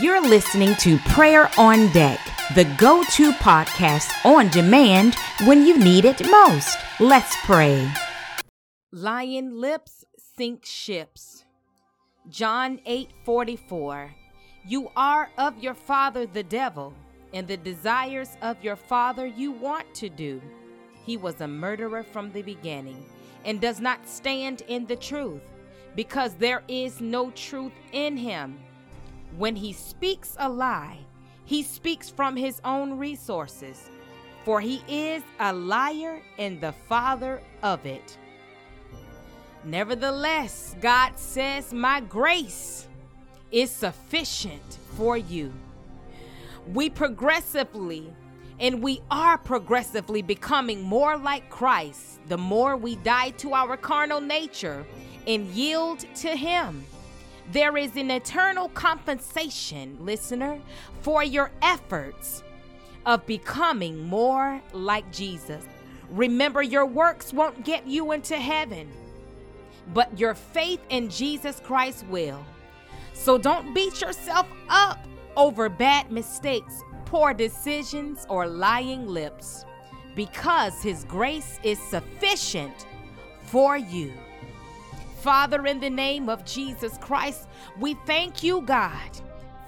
You're listening to Prayer on Deck, the go to podcast on demand when you need it most. Let's pray. Lion lips sink ships. John 8 44. You are of your father the devil, and the desires of your father you want to do. He was a murderer from the beginning and does not stand in the truth, because there is no truth in him. When he speaks a lie, he speaks from his own resources, for he is a liar and the father of it. Nevertheless, God says, My grace is sufficient for you. We progressively and we are progressively becoming more like Christ the more we die to our carnal nature and yield to Him. There is an eternal compensation, listener, for your efforts of becoming more like Jesus. Remember, your works won't get you into heaven, but your faith in Jesus Christ will. So don't beat yourself up over bad mistakes, poor decisions, or lying lips, because His grace is sufficient for you. Father, in the name of Jesus Christ, we thank you, God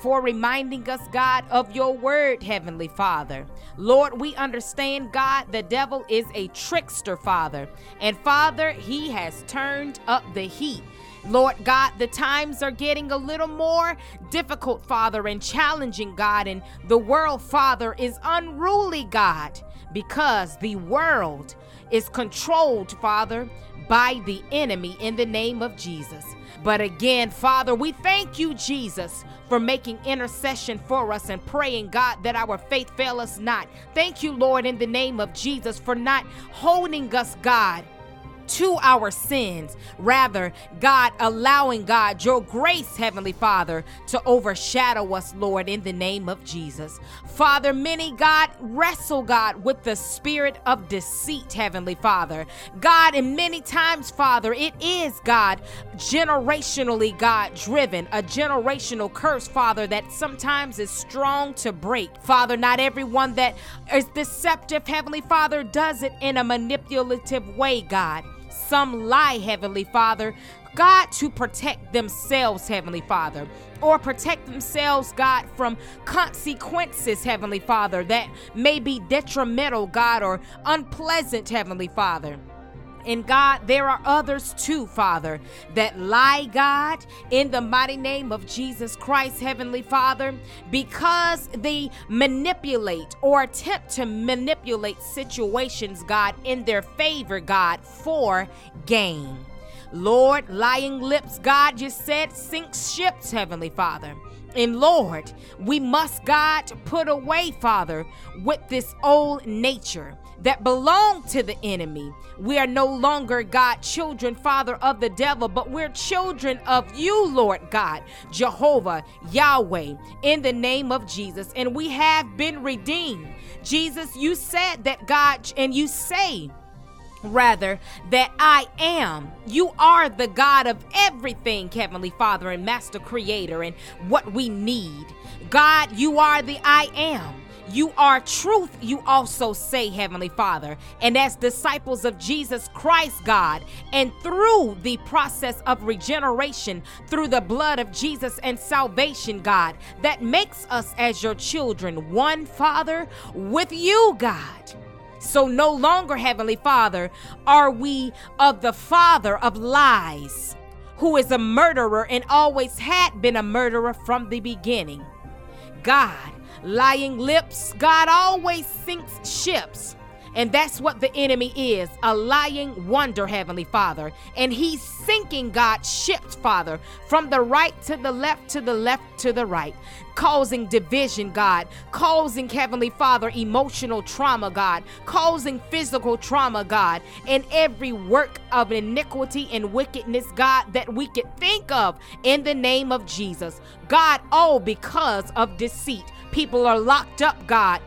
for reminding us, God, of your word, Heavenly Father. Lord, we understand, God, the devil is a trickster, Father. And Father, he has turned up the heat. Lord God, the times are getting a little more difficult, Father, and challenging, God. And the world, Father, is unruly, God, because the world is controlled, Father, by the enemy in the name of Jesus. But again, Father, we thank you, Jesus, for making intercession for us and praying, God, that our faith fail us not. Thank you, Lord, in the name of Jesus, for not holding us, God to our sins. Rather, God, allowing God, your grace, Heavenly Father, to overshadow us, Lord, in the name of Jesus. Father, many, God, wrestle, God, with the spirit of deceit, Heavenly Father. God, and many times, Father, it is, God, generationally, God, driven, a generational curse, Father, that sometimes is strong to break. Father, not everyone that is deceptive, Heavenly Father, does it in a manipulative way, God some lie, Heavenly Father, God, to protect themselves, Heavenly Father, or protect themselves, God, from consequences, Heavenly Father, that may be detrimental, God, or unpleasant, Heavenly Father. And God, there are others too, Father, that lie, God, in the mighty name of Jesus Christ, Heavenly Father, because they manipulate or attempt to manipulate situations, God, in their favor, God, for gain. Lord, lying lips, God just said, sink ships, Heavenly Father. And Lord, we must, God, put away, Father, with this old nature that belong to the enemy. We are no longer, God, children, Father, of the devil, but we're children of you, Lord God, Jehovah, Yahweh, in the name of Jesus. And we have been redeemed. Jesus, you said that, God, and you say, rather that I am. You are the God of everything, Heavenly Father and Master Creator, and what we need. God, you are the I am. You are truth, you also say, Heavenly Father. And as disciples of Jesus Christ, God, and through the process of regeneration, through the blood of Jesus and salvation, God, that makes us as your children, one Father, with you, God. So no longer, Heavenly Father, are we of the father of lies, who is a murderer and always had been a murderer from the beginning. God, lying lips, God always sinks ships. And that's what the enemy is a lying wonder, Heavenly Father. And he's sinking God's ships, Father, from the right to the left, to the left to the right, causing division, God, causing Heavenly Father emotional trauma, God, causing physical trauma, God, and every work of iniquity and wickedness, God, that we could think of in the name of Jesus. God, all because of deceit. People are locked up, God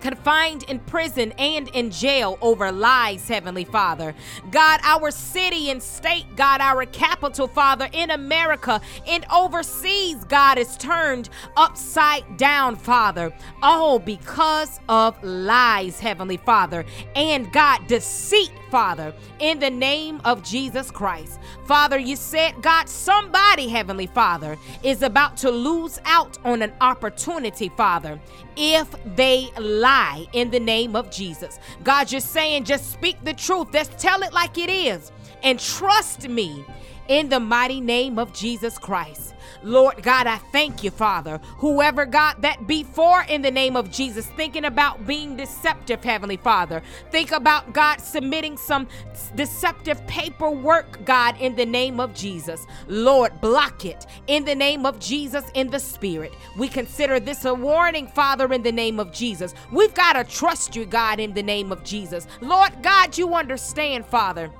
confined in prison and in jail over lies, Heavenly Father. God, our city and state, God, our capital, Father, in America and overseas, God, is turned upside down, Father. All because of lies, Heavenly Father, and God, deceit, Father, in the name of Jesus Christ. Father, you said, God, somebody, Heavenly Father, is about to lose out on an opportunity, Father, if they lie in the name of Jesus. God, you're saying, just speak the truth. Just tell it like it is and trust me in the mighty name of Jesus Christ. Lord God, I thank you, Father. Whoever got that before in the name of Jesus, thinking about being deceptive, Heavenly Father. Think about God submitting some deceptive paperwork, God, in the name of Jesus. Lord, block it in the name of Jesus in the Spirit. We consider this a warning, Father, in the name of Jesus. We've got to trust you, God, in the name of Jesus. Lord God, you understand, Father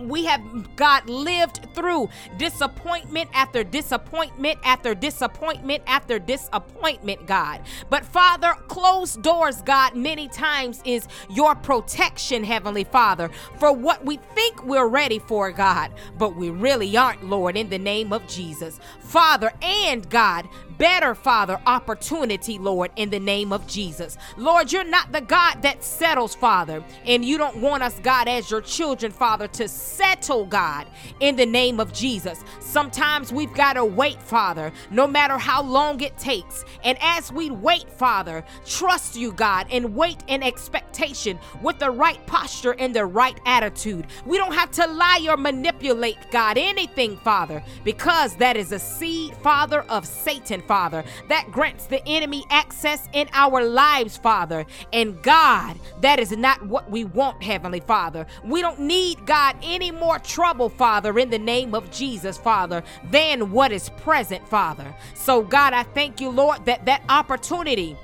we have God lived through disappointment after disappointment after disappointment after disappointment, God. But Father, closed doors, God, many times is your protection, Heavenly Father, for what we think we're ready for, God, but we really aren't, Lord, in the name of Jesus. Father and God, better, Father, opportunity, Lord, in the name of Jesus. Lord, you're not the God that settles, Father, and you don't want us, God, as your children, Father, to settle, God, in the name of Jesus. Sometimes we've got to wait, Father, no matter how long it takes. And as we wait, Father, trust you, God, and wait in expectation with the right posture and the right attitude. We don't have to lie or manipulate, God, anything, Father, because that is a seed, Father, of Satan, Father, that grants the enemy access in our lives, Father. And God, that is not what we want, Heavenly Father. We don't need, God, any more trouble, Father, in the name of Jesus, Father, than what is present, Father. So, God, I thank you, Lord, that that opportunity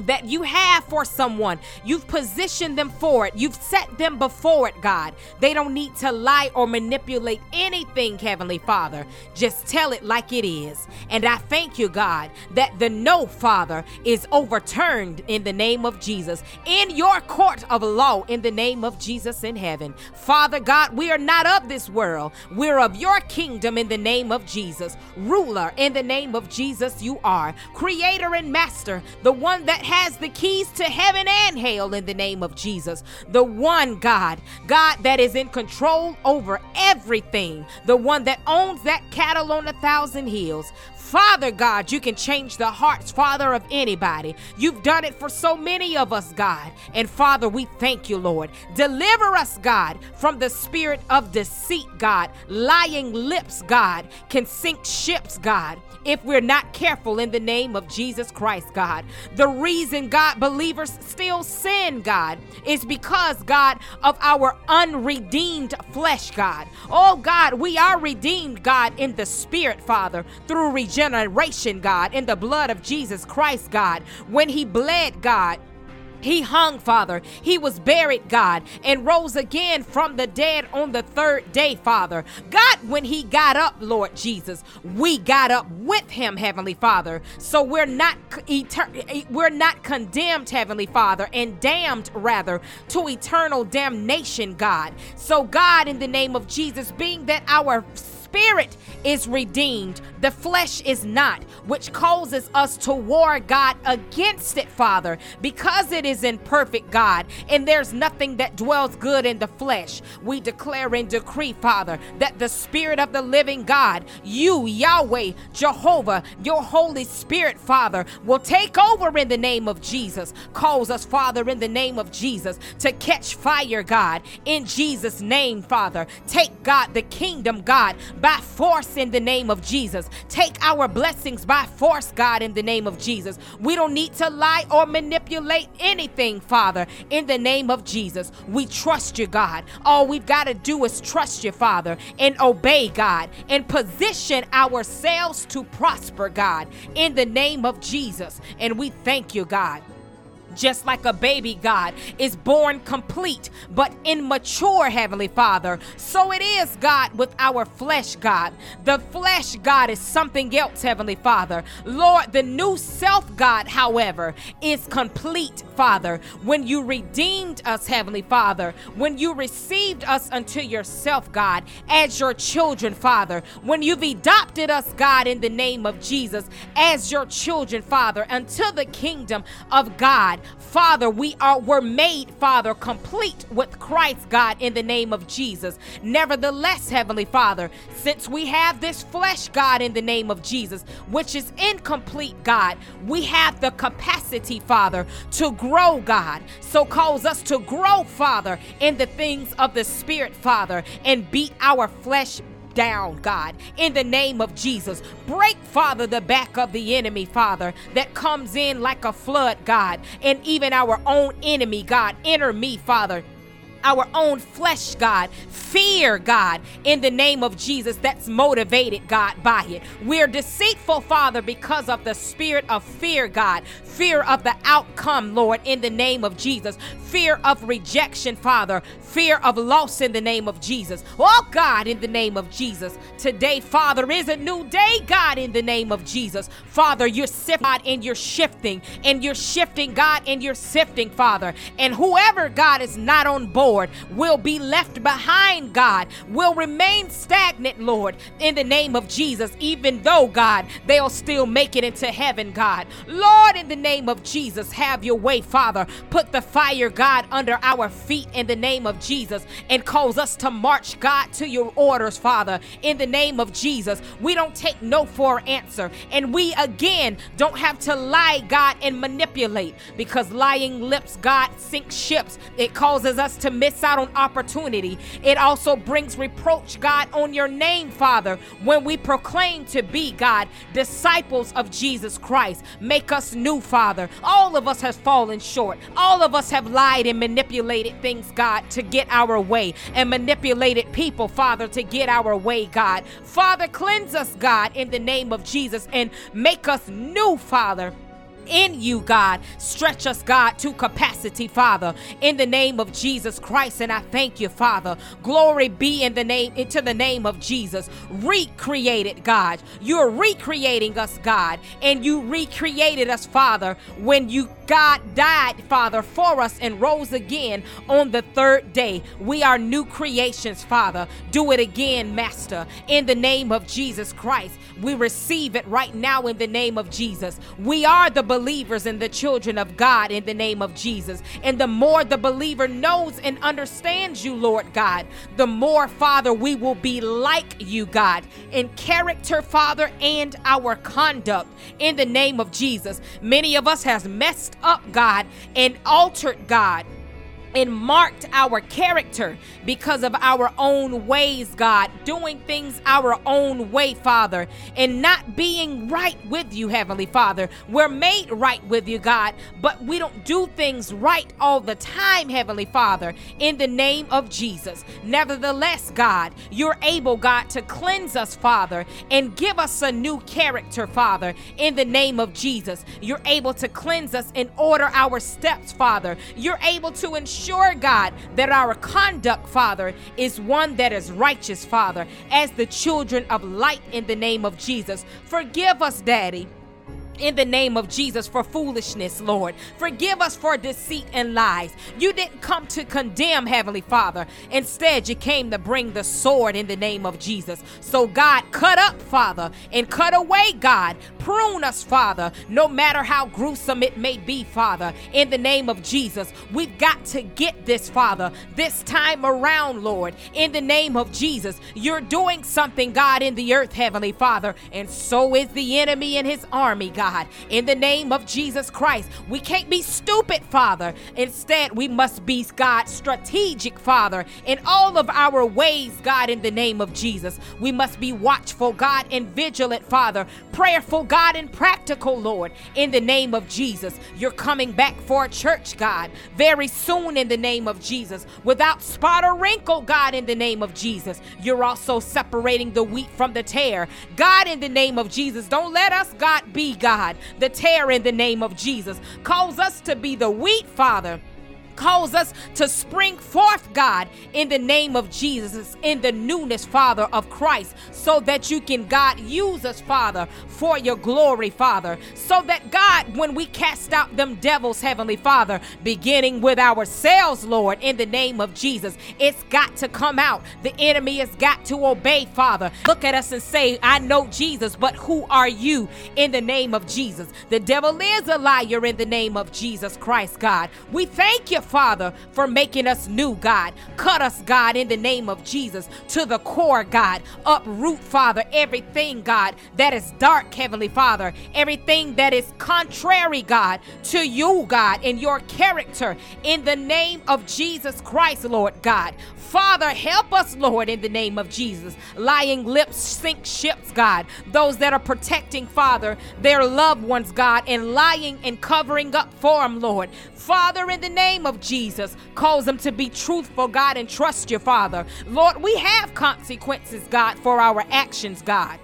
that you have for someone. You've positioned them for it. You've set them before it, God. They don't need to lie or manipulate anything, Heavenly Father. Just tell it like it is. And I thank you, God, that the no, Father, is overturned in the name of Jesus. In your court of law, in the name of Jesus in heaven. Father God, we are not of this world. We're of your kingdom in the name of Jesus. Ruler, in the name of Jesus, you are. Creator and master, the one that has the keys to heaven and hell in the name of Jesus. The one God, God that is in control over everything, the one that owns that cattle on a thousand hills. Father God, you can change the hearts, Father, of anybody. You've done it for so many of us, God. And Father, we thank you, Lord. Deliver us, God, from the spirit of deceit, God. Lying lips, God, can sink ships, God, if we're not careful in the name of Jesus Christ, God. The reason, God, believers still sin, God, is because, God, of our unredeemed flesh, God. Oh, God, we are redeemed, God, in the spirit, Father, through regeneration generation, God, in the blood of Jesus Christ, God. When he bled, God, he hung, Father. He was buried, God, and rose again from the dead on the third day, Father. God, when he got up, Lord Jesus, we got up with him, Heavenly Father. So we're not etern- we're not condemned, Heavenly Father, and damned rather to eternal damnation, God. So God, in the name of Jesus, being that our spirit is redeemed, the flesh is not, which causes us to war, God, against it, Father, because it is imperfect, God, and there's nothing that dwells good in the flesh. We declare and decree, Father, that the Spirit of the living God, you, Yahweh, Jehovah, your Holy Spirit, Father, will take over in the name of Jesus. Cause us, Father, in the name of Jesus, to catch fire, God, in Jesus' name, Father. Take, God, the kingdom, God, by force in the name of Jesus. Take our blessings by force, God, in the name of Jesus. We don't need to lie or manipulate anything, Father, in the name of Jesus. We trust you, God. All we've got to do is trust you, Father, and obey, God, and position ourselves to prosper, God, in the name of Jesus. And we thank you, God. Just like a baby, God, is born complete but immature, Heavenly Father. So it is, God, with our flesh, God. The flesh, God, is something else, Heavenly Father. Lord, the new self, God, however, is complete, Father. When you redeemed us, Heavenly Father, when you received us unto yourself, God, as your children, Father, when you've adopted us, God, in the name of Jesus, as your children, Father, unto the kingdom of God. Father, we are were made, Father, complete with Christ, God, in the name of Jesus. Nevertheless, Heavenly Father, since we have this flesh, God, in the name of Jesus, which is incomplete, God, we have the capacity, Father, to grow, God. So cause us to grow, Father, in the things of the Spirit, Father, and beat our flesh down, God, in the name of Jesus. Break, Father, the back of the enemy, Father, that comes in like a flood, God, and even our own enemy, God. Enter me, Father our own flesh, God. Fear, God, in the name of Jesus, that's motivated, God, by it. We're deceitful, Father, because of the spirit of fear, God. Fear of the outcome, Lord, in the name of Jesus. Fear of rejection, Father fear of loss in the name of Jesus. Oh God, in the name of Jesus. Today, Father, is a new day, God, in the name of Jesus. Father, you're sifting and you're shifting, and you're shifting, God, and you're sifting, Father. And whoever, God, is not on board will be left behind, God, will remain stagnant, Lord, in the name of Jesus, even though, God, they'll still make it into heaven, God. Lord, in the name of Jesus, have your way, Father. Put the fire, God, under our feet in the name of Jesus and cause us to march, God, to your orders, Father, in the name of Jesus. We don't take no for an answer. And we, again, don't have to lie, God, and manipulate because lying lips, God, sink ships. It causes us to miss out on opportunity. It also brings reproach, God, on your name, Father, when we proclaim to be, God, disciples of Jesus Christ. Make us new, Father. All of us have fallen short. All of us have lied and manipulated things, God, to get our way and manipulated people, Father, to get our way, God. Father, cleanse us, God, in the name of Jesus and make us new, Father in you, God. Stretch us, God, to capacity, Father, in the name of Jesus Christ. And I thank you, Father. Glory be in the name into the name of Jesus. Recreated, God. You're recreating us, God, and you recreated us, Father, when you God died, Father, for us and rose again on the third day. We are new creations, Father. Do it again, Master, in the name of Jesus Christ. We receive it right now in the name of Jesus. We are the believers and the children of God in the name of Jesus. And the more the believer knows and understands you, Lord God, the more, Father, we will be like you, God, in character, Father, and our conduct in the name of Jesus. Many of us has messed up, God, and altered, God and marked our character because of our own ways, God, doing things our own way, Father, and not being right with you, Heavenly Father. We're made right with you, God, but we don't do things right all the time, Heavenly Father, in the name of Jesus. Nevertheless, God, you're able, God, to cleanse us, Father, and give us a new character, Father, in the name of Jesus. You're able to cleanse us and order our steps, Father. You're able to ensure ensure, God, that our conduct, Father, is one that is righteous, Father, as the children of light in the name of Jesus. Forgive us, Daddy in the name of Jesus for foolishness, Lord. Forgive us for deceit and lies. You didn't come to condemn, Heavenly Father. Instead, you came to bring the sword in the name of Jesus. So, God, cut up, Father, and cut away, God. Prune us, Father, no matter how gruesome it may be, Father, in the name of Jesus. We've got to get this, Father, this time around, Lord, in the name of Jesus. You're doing something, God, in the earth, Heavenly Father, and so is the enemy and his army, God. God, in the name of Jesus Christ. We can't be stupid, Father. Instead, we must be, God, strategic, Father, in all of our ways, God, in the name of Jesus. We must be watchful, God, and vigilant, Father, prayerful, God, and practical, Lord, in the name of Jesus. You're coming back for a church, God, very soon in the name of Jesus, without spot or wrinkle, God, in the name of Jesus. You're also separating the wheat from the tare. God, in the name of Jesus, don't let us, God, be God God, the tare in the name of Jesus. Cause us to be the wheat, Father Cause us to spring forth, God, in the name of Jesus, in the newness, Father, of Christ, so that you can, God, use us, Father, for your glory, Father. So that, God, when we cast out them devils, Heavenly Father, beginning with ourselves, Lord, in the name of Jesus, it's got to come out. The enemy has got to obey, Father. Look at us and say, I know Jesus, but who are you in the name of Jesus? The devil is a liar in the name of Jesus Christ, God. We thank you, Father, for making us new, God. Cut us, God, in the name of Jesus to the core, God. Uproot, Father, everything, God, that is dark, Heavenly Father. Everything that is contrary, God, to you, God, in your character. In the name of Jesus Christ, Lord God. Father, help us, Lord, in the name of Jesus. Lying lips sink ships, God. Those that are protecting, Father, their loved ones, God, and lying and covering up for them, Lord. Father, in the name of Jesus, cause them to be truthful, God, and trust you, Father. Lord, we have consequences, God, for our actions, God.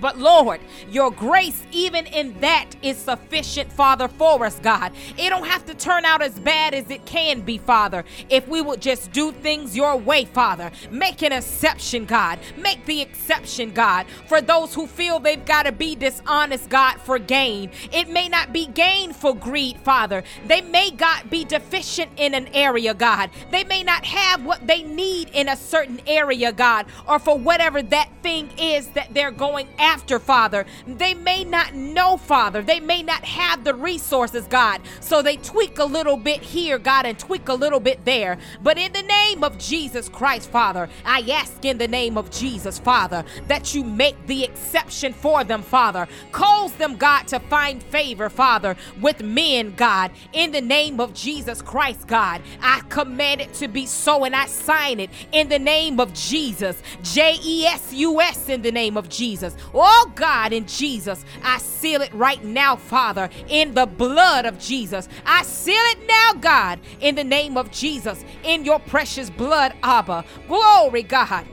But Lord, your grace, even in that, is sufficient, Father, for us, God. It don't have to turn out as bad as it can be, Father, if we would just do things your way, Father. Make an exception, God. Make the exception, God, for those who feel they've got to be dishonest, God, for gain. It may not be gain for greed, Father. They may, God, be deficient in an area, God. They may not have what they need in a certain area, God, or for whatever that thing is that they're going after after, Father. They may not know, Father. They may not have the resources, God. So they tweak a little bit here, God, and tweak a little bit there. But in the name of Jesus Christ, Father, I ask in the name of Jesus, Father, that you make the exception for them, Father. Cause them, God, to find favor, Father, with men, God. In the name of Jesus Christ, God, I command it to be so and I sign it in the name of Jesus. J E S U S in the name of Jesus. Oh God, in Jesus, I seal it right now, Father, in the blood of Jesus. I seal it now, God, in the name of Jesus, in your precious blood, Abba. Glory, God.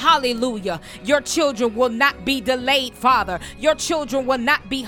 Hallelujah. Your children will not be delayed, Father. Your children will not be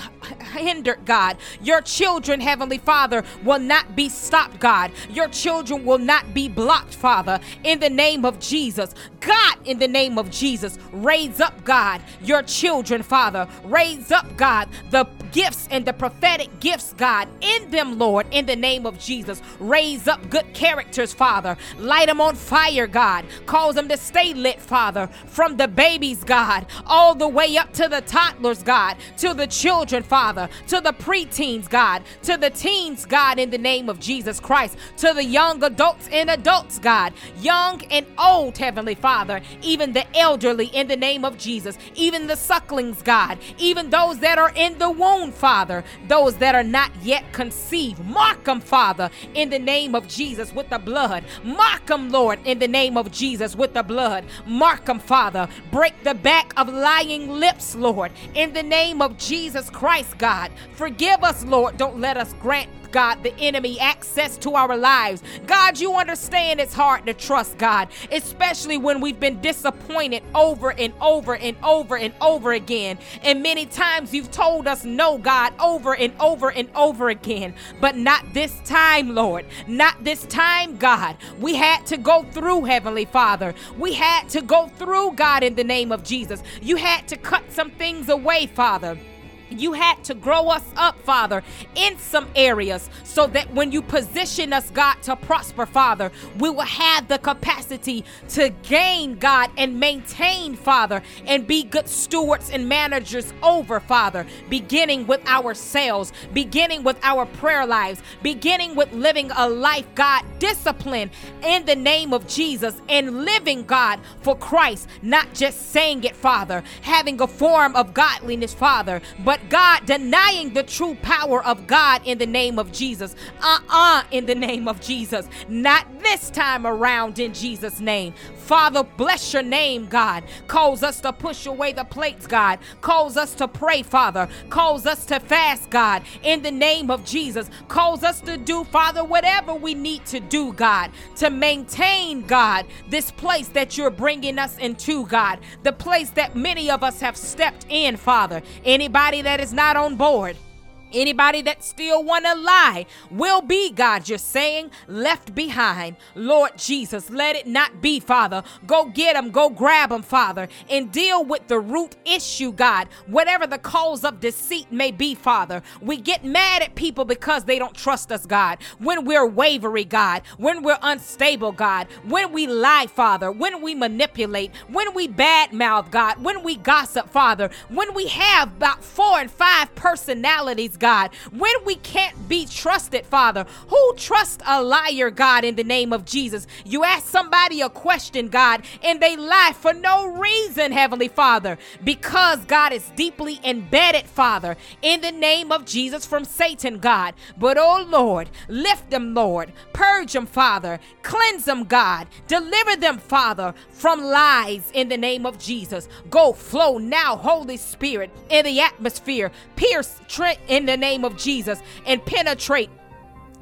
hindered, God. Your children, Heavenly Father, will not be stopped, God. Your children will not be blocked, Father. In the name of Jesus. God, in the name of Jesus, raise up, God, your children, Father. Raise up, God, the gifts and the prophetic gifts, God, in them, Lord, in the name of Jesus. Raise up good characters, Father. Light them on fire, God. Cause them to stay lit, Father, from the babies, God, all the way up to the toddlers, God, to the children, Father, to the preteens, God, to the teens, God, in the name of Jesus Christ, to the young adults and adults, God, young and old, Heavenly Father, even the elderly, in the name of Jesus, even the sucklings, God, even those that are in the womb Father, those that are not yet conceived. Mark them, Father, in the name of Jesus with the blood. Mark them, Lord, in the name of Jesus with the blood. Mark them, Father. Break the back of lying lips, Lord, in the name of Jesus Christ, God. Forgive us, Lord. Don't let us grant God, the enemy access to our lives. God, you understand it's hard to trust, God, especially when we've been disappointed over and over and over and over again. And many times you've told us no, God, over and over and over again. But not this time, Lord. Not this time, God. We had to go through, Heavenly Father. We had to go through, God, in the name of Jesus. You had to cut some things away, Father. You had to grow us up, Father, in some areas so that when you position us, God, to prosper, Father, we will have the capacity to gain, God, and maintain, Father, and be good stewards and managers over, Father, beginning with ourselves, beginning with our prayer lives, beginning with living a life, God, discipline in the name of Jesus and living, God, for Christ, not just saying it, Father, having a form of godliness, Father, but God, denying the true power of God in the name of Jesus. Uh uh in the name of Jesus. Not this time around in Jesus' name. Father, bless your name, God. Calls us to push away the plates, God. Calls us to pray, Father. Calls us to fast, God, in the name of Jesus. Calls us to do, Father, whatever we need to do, God, to maintain, God, this place that you're bringing us into, God. The place that many of us have stepped in, Father. Anybody that is not on board, Anybody that still want to lie will be, God, you're saying, left behind. Lord Jesus, let it not be, Father. Go get them, go grab them, Father, and deal with the root issue, God, whatever the cause of deceit may be, Father. We get mad at people because they don't trust us, God. When we're wavery, God, when we're unstable, God, when we lie, Father, when we manipulate, when we badmouth, God, when we gossip, Father, when we have about four and five personalities, God. When we can't be trusted, Father, who trusts a liar, God, in the name of Jesus? You ask somebody a question, God, and they lie for no reason, Heavenly Father, because God is deeply embedded, Father, in the name of Jesus from Satan, God. But oh Lord, lift them, Lord, purge them, Father, cleanse them, God, deliver them, Father, from lies in the name of Jesus. Go flow now, Holy Spirit, in the atmosphere, pierce Trent in the the name of Jesus and penetrate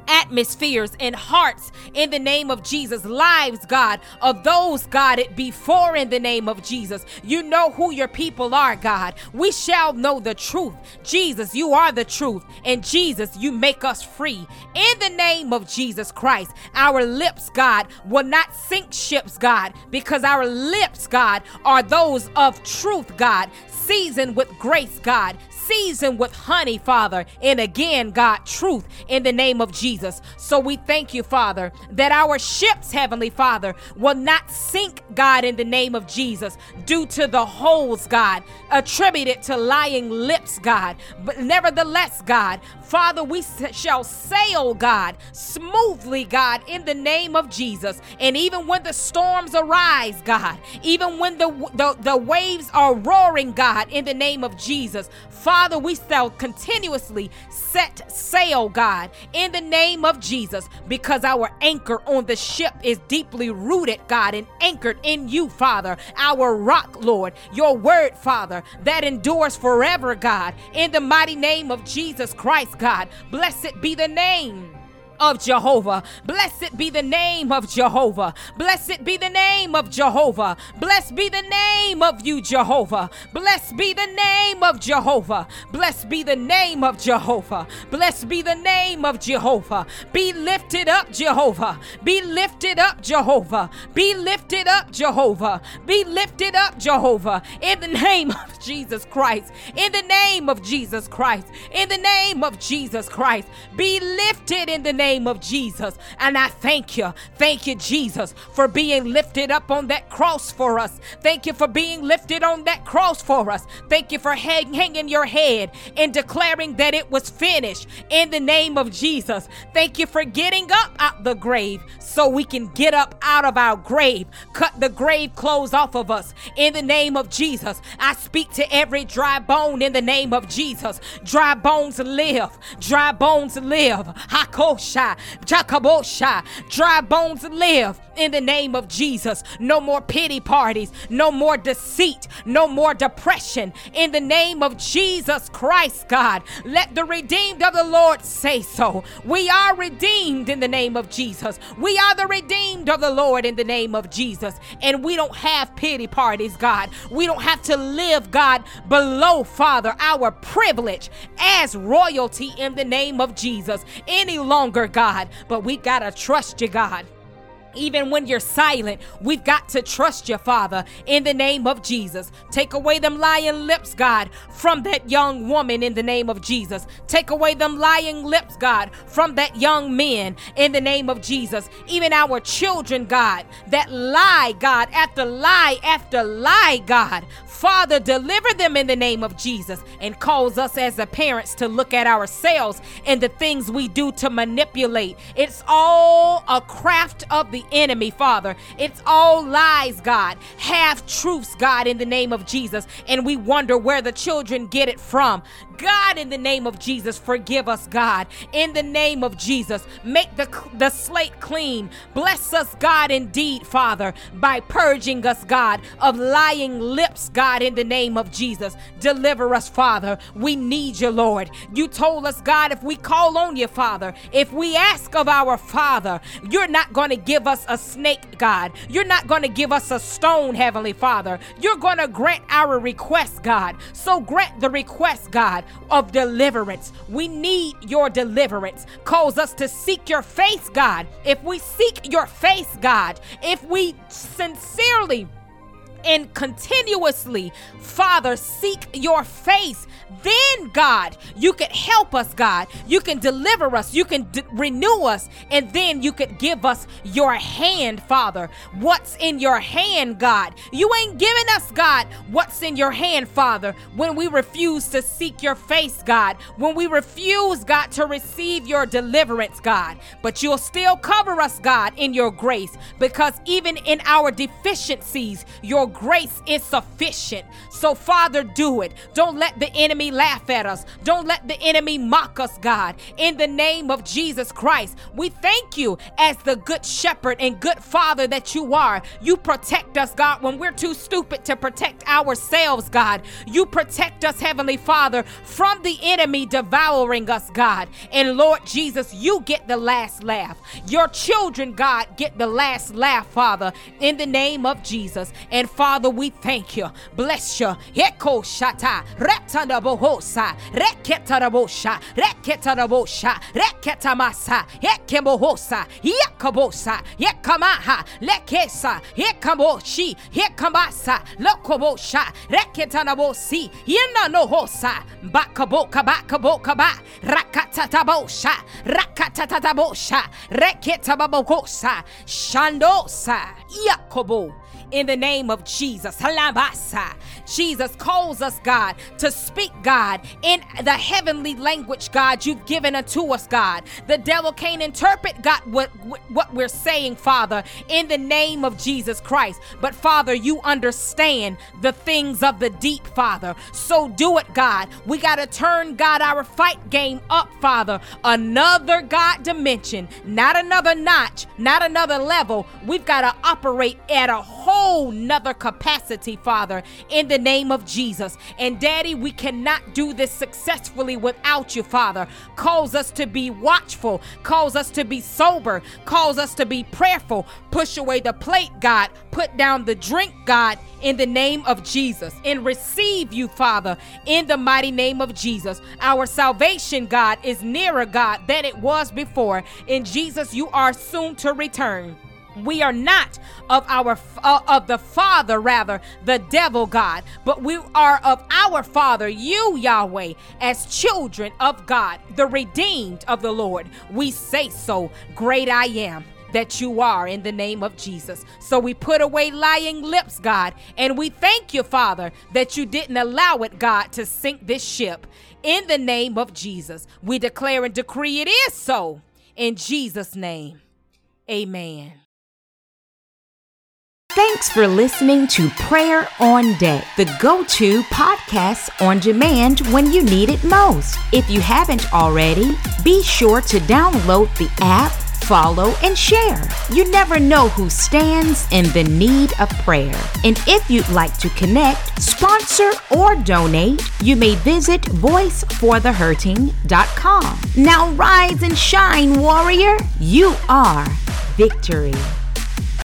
atmospheres and hearts in the name of Jesus, lives, God, of those, God, it before in the name of Jesus. You know who your people are, God. We shall know the truth. Jesus, you are the truth. And Jesus, you make us free. In the name of Jesus Christ, our lips, God, will not sink ships, God, because our lips, God, are those of truth, God, seasoned with grace, God, seasoned with honey, Father. And again, God, truth in the name of Jesus. So we thank you, Father, that our ships, Heavenly Father, will not sink, God, in the name of Jesus, due to the holes, God, attributed to lying lips, God. But nevertheless, God, Father, we shall sail, God, smoothly, God, in the name of Jesus. And even when the storms arise, God, even when the, the, the waves are roaring, God, in the name of Jesus, Father, we shall continuously set sail, God, in the name of Jesus, because our anchor on the ship is deeply rooted, God, and anchored in you, Father, our rock, Lord, your word, Father, that endures forever, God, in the mighty name of Jesus Christ, God. Blessed be the name of Jehovah. Blessed be the name of Jehovah. Blessed be the name of Jehovah. Blessed be the name of you, Jehovah. Blessed be the name of Jehovah. Blessed be the name of Jehovah. Blessed be the name of Jehovah. Be lifted up, Jehovah. Be lifted up, Jehovah. Be lifted up, Jehovah. Be lifted up, Jehovah. In the name of Jesus Christ. In the name of Jesus Christ. In the name of Jesus Christ. Be lifted in the name name of Jesus. And I thank you. Thank you, Jesus, for being lifted up on that cross for us. Thank you for being lifted on that cross for us. Thank you for hang- hanging your head and declaring that it was finished in the name of Jesus. Thank you for getting up out the grave so we can get up out of our grave. Cut the grave clothes off of us in the name of Jesus. I speak to every dry bone in the name of Jesus. Dry bones live. Dry bones live. Hakosha. Jakabosha. Dry bones live in the name of Jesus. No more pity parties, no more deceit, no more depression. In the name of Jesus Christ, God, let the redeemed of the Lord say so. We are redeemed in the name of Jesus. We are the redeemed of the Lord in the name of Jesus. And we don't have pity parties, God. We don't have to live, God, below, Father, our privilege as royalty in the name of Jesus any longer, God. But we got to trust you, God. Even when you're silent, we've got to trust you, Father, in the name of Jesus. Take away them lying lips, God, from that young woman in the name of Jesus. Take away them lying lips, God, from that young man in the name of Jesus. Even our children, God, that lie, God, after lie after lie, God. Father, deliver them in the name of Jesus and cause us as the parents to look at ourselves and the things we do to manipulate. It's all a craft of the enemy, Father. It's all lies, God, half truths, God, in the name of Jesus. And we wonder where the children get it from. God, in the name of Jesus, forgive us, God. In the name of Jesus, make the, the slate clean. Bless us, God, indeed, Father, by purging us, God, of lying lips, God, in the name of Jesus. Deliver us, Father. We need you, Lord. You told us, God, if we call on you, Father, if we ask of our Father, you're not going to give us a snake, God. You're not going to give us a stone, Heavenly Father. You're going to grant our request, God. So grant the request, God of deliverance. We need your deliverance. Cause us to seek your face, God. If we seek your face, God, if we sincerely and continuously, Father, seek your face. Then, God, you could help us, God. You can deliver us. You can d- renew us. And then you could give us your hand, Father. What's in your hand, God? You ain't giving us, God, what's in your hand, Father, when we refuse to seek your face, God. When we refuse, God, to receive your deliverance, God. But you'll still cover us, God, in your grace because even in our deficiencies, your grace is sufficient. So, Father, do it. Don't let the enemy laugh at us. Don't let the enemy mock us, God. In the name of Jesus Christ, we thank you as the good shepherd and good father that you are. You protect us, God, when we're too stupid to protect ourselves, God. You protect us, Heavenly Father, from the enemy devouring us, God. And Lord Jesus, you get the last laugh. Your children, God, get the last laugh, Father, in the name of Jesus. And Father, we thank you. Bless you. Eko shata, retana bohosa, reketa rabosha, reketa rabosha, reketa masa, ekebohosa, yakabosa, yekamaha, lekesa, yekaboshi, yekamasa, lokobosha, reketa nabosi, yena nohosa, bakaboka bakaboka ba, rakatatabosha, rakatatabosha, reketa babokosa, shandosa, yakobo in the name of Jesus. Halabasa. Jesus calls us, God, to speak, God, in the heavenly language, God, you've given unto us, God. The devil can't interpret, God, what, what we're saying, Father, in the name of Jesus Christ. But, Father, you understand the things of the deep, Father. So do it, God. We got to turn, God, our fight game up, Father. Another, God, dimension, not another notch, not another level. We've got to operate at a whole nother capacity, Father, in the name of Jesus. And Daddy, we cannot do this successfully without you, Father. Calls us to be watchful, calls us to be sober, calls us to be prayerful. Push away the plate, God. Put down the drink, God, in the name of Jesus. And receive you, Father, in the mighty name of Jesus. Our salvation, God, is nearer, God, than it was before. In Jesus, you are soon to return. We are not of our uh, of the father rather the devil God but we are of our father you Yahweh as children of God the redeemed of the Lord we say so great I am that you are in the name of Jesus. So we put away lying lips, God, and we thank you, Father, that you didn't allow it, God, to sink this ship. In the name of Jesus, we declare and decree it is so. In Jesus' name, amen. Thanks for listening to Prayer on Deck, the go to podcast on demand when you need it most. If you haven't already, be sure to download the app, follow, and share. You never know who stands in the need of prayer. And if you'd like to connect, sponsor, or donate, you may visit voiceforthehurting.com. Now rise and shine, warrior. You are victory.